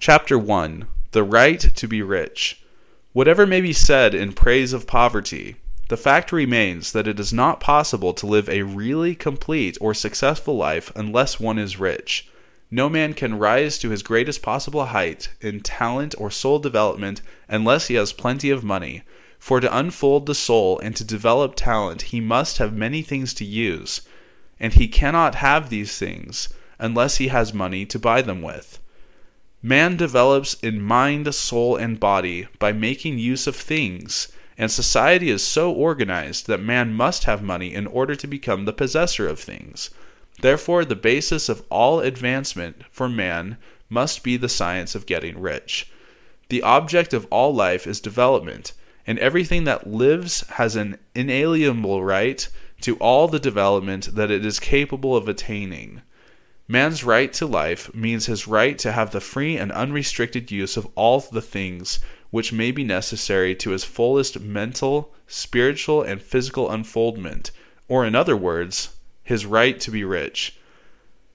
Chapter 1 The Right to be Rich. Whatever may be said in praise of poverty, the fact remains that it is not possible to live a really complete or successful life unless one is rich. No man can rise to his greatest possible height in talent or soul development unless he has plenty of money. For to unfold the soul and to develop talent, he must have many things to use, and he cannot have these things unless he has money to buy them with. Man develops in mind, soul, and body by making use of things, and society is so organized that man must have money in order to become the possessor of things. Therefore, the basis of all advancement for man must be the science of getting rich. The object of all life is development, and everything that lives has an inalienable right to all the development that it is capable of attaining. Man's right to life means his right to have the free and unrestricted use of all the things which may be necessary to his fullest mental, spiritual, and physical unfoldment, or in other words, his right to be rich.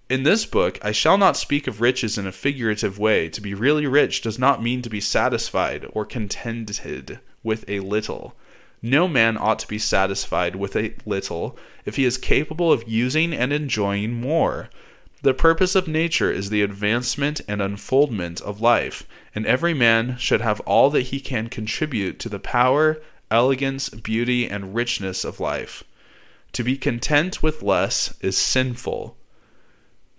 In this book, I shall not speak of riches in a figurative way. To be really rich does not mean to be satisfied or contented with a little. No man ought to be satisfied with a little if he is capable of using and enjoying more. The purpose of nature is the advancement and unfoldment of life, and every man should have all that he can contribute to the power, elegance, beauty, and richness of life. To be content with less is sinful.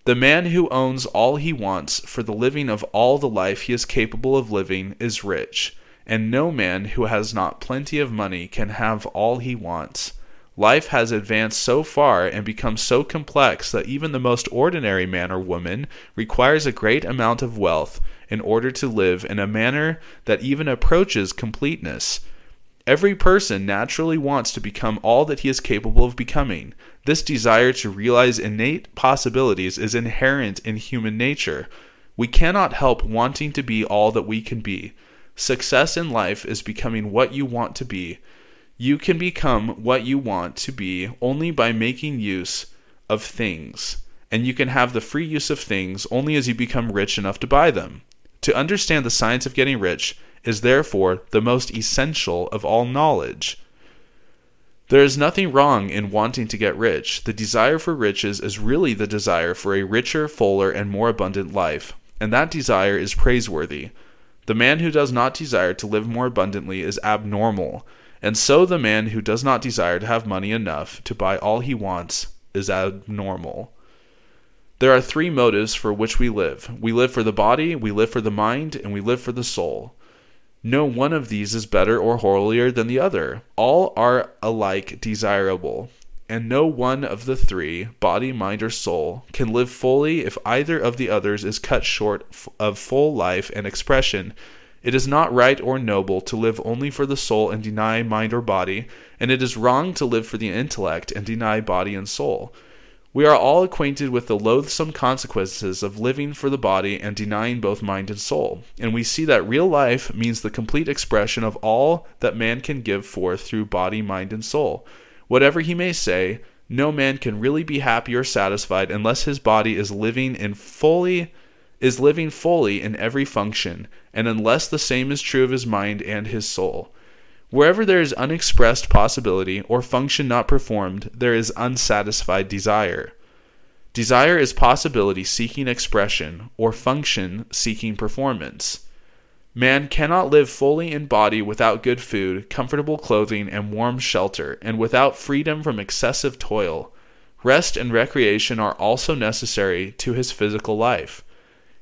The man who owns all he wants for the living of all the life he is capable of living is rich, and no man who has not plenty of money can have all he wants. Life has advanced so far and become so complex that even the most ordinary man or woman requires a great amount of wealth in order to live in a manner that even approaches completeness. Every person naturally wants to become all that he is capable of becoming. This desire to realize innate possibilities is inherent in human nature. We cannot help wanting to be all that we can be. Success in life is becoming what you want to be you can become what you want to be only by making use of things, and you can have the free use of things only as you become rich enough to buy them. To understand the science of getting rich is therefore the most essential of all knowledge. There is nothing wrong in wanting to get rich. The desire for riches is really the desire for a richer, fuller, and more abundant life, and that desire is praiseworthy. The man who does not desire to live more abundantly is abnormal and so the man who does not desire to have money enough to buy all he wants is abnormal. There are three motives for which we live we live for the body, we live for the mind, and we live for the soul. No one of these is better or holier than the other. All are alike desirable, and no one of the three, body, mind, or soul, can live fully if either of the others is cut short of full life and expression it is not right or noble to live only for the soul and deny mind or body, and it is wrong to live for the intellect and deny body and soul. We are all acquainted with the loathsome consequences of living for the body and denying both mind and soul, and we see that real life means the complete expression of all that man can give forth through body, mind, and soul. Whatever he may say, no man can really be happy or satisfied unless his body is living in fully is living fully in every function, and unless the same is true of his mind and his soul. Wherever there is unexpressed possibility or function not performed, there is unsatisfied desire. Desire is possibility seeking expression, or function seeking performance. Man cannot live fully in body without good food, comfortable clothing, and warm shelter, and without freedom from excessive toil. Rest and recreation are also necessary to his physical life.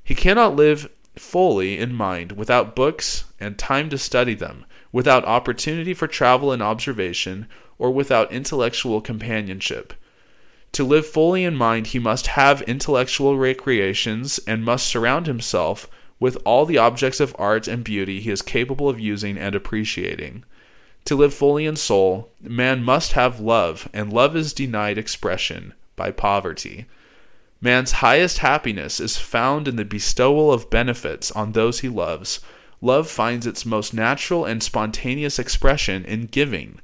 He cannot live fully in mind without books and time to study them, without opportunity for travel and observation, or without intellectual companionship. To live fully in mind, he must have intellectual recreations and must surround himself with all the objects of art and beauty he is capable of using and appreciating. To live fully in soul, man must have love, and love is denied expression by poverty. Man's highest happiness is found in the bestowal of benefits on those he loves. Love finds its most natural and spontaneous expression in giving.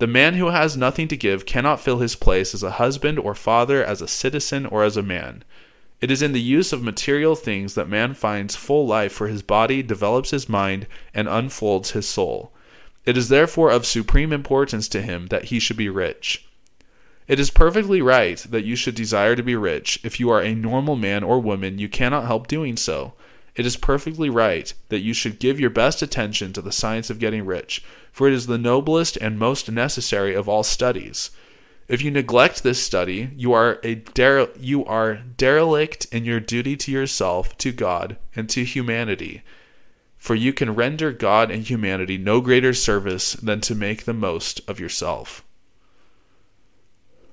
The man who has nothing to give cannot fill his place as a husband or father, as a citizen or as a man. It is in the use of material things that man finds full life for his body, develops his mind, and unfolds his soul. It is therefore of supreme importance to him that he should be rich. It is perfectly right that you should desire to be rich. If you are a normal man or woman, you cannot help doing so. It is perfectly right that you should give your best attention to the science of getting rich, for it is the noblest and most necessary of all studies. If you neglect this study, you are a dere- you are derelict in your duty to yourself, to God, and to humanity. For you can render God and humanity no greater service than to make the most of yourself.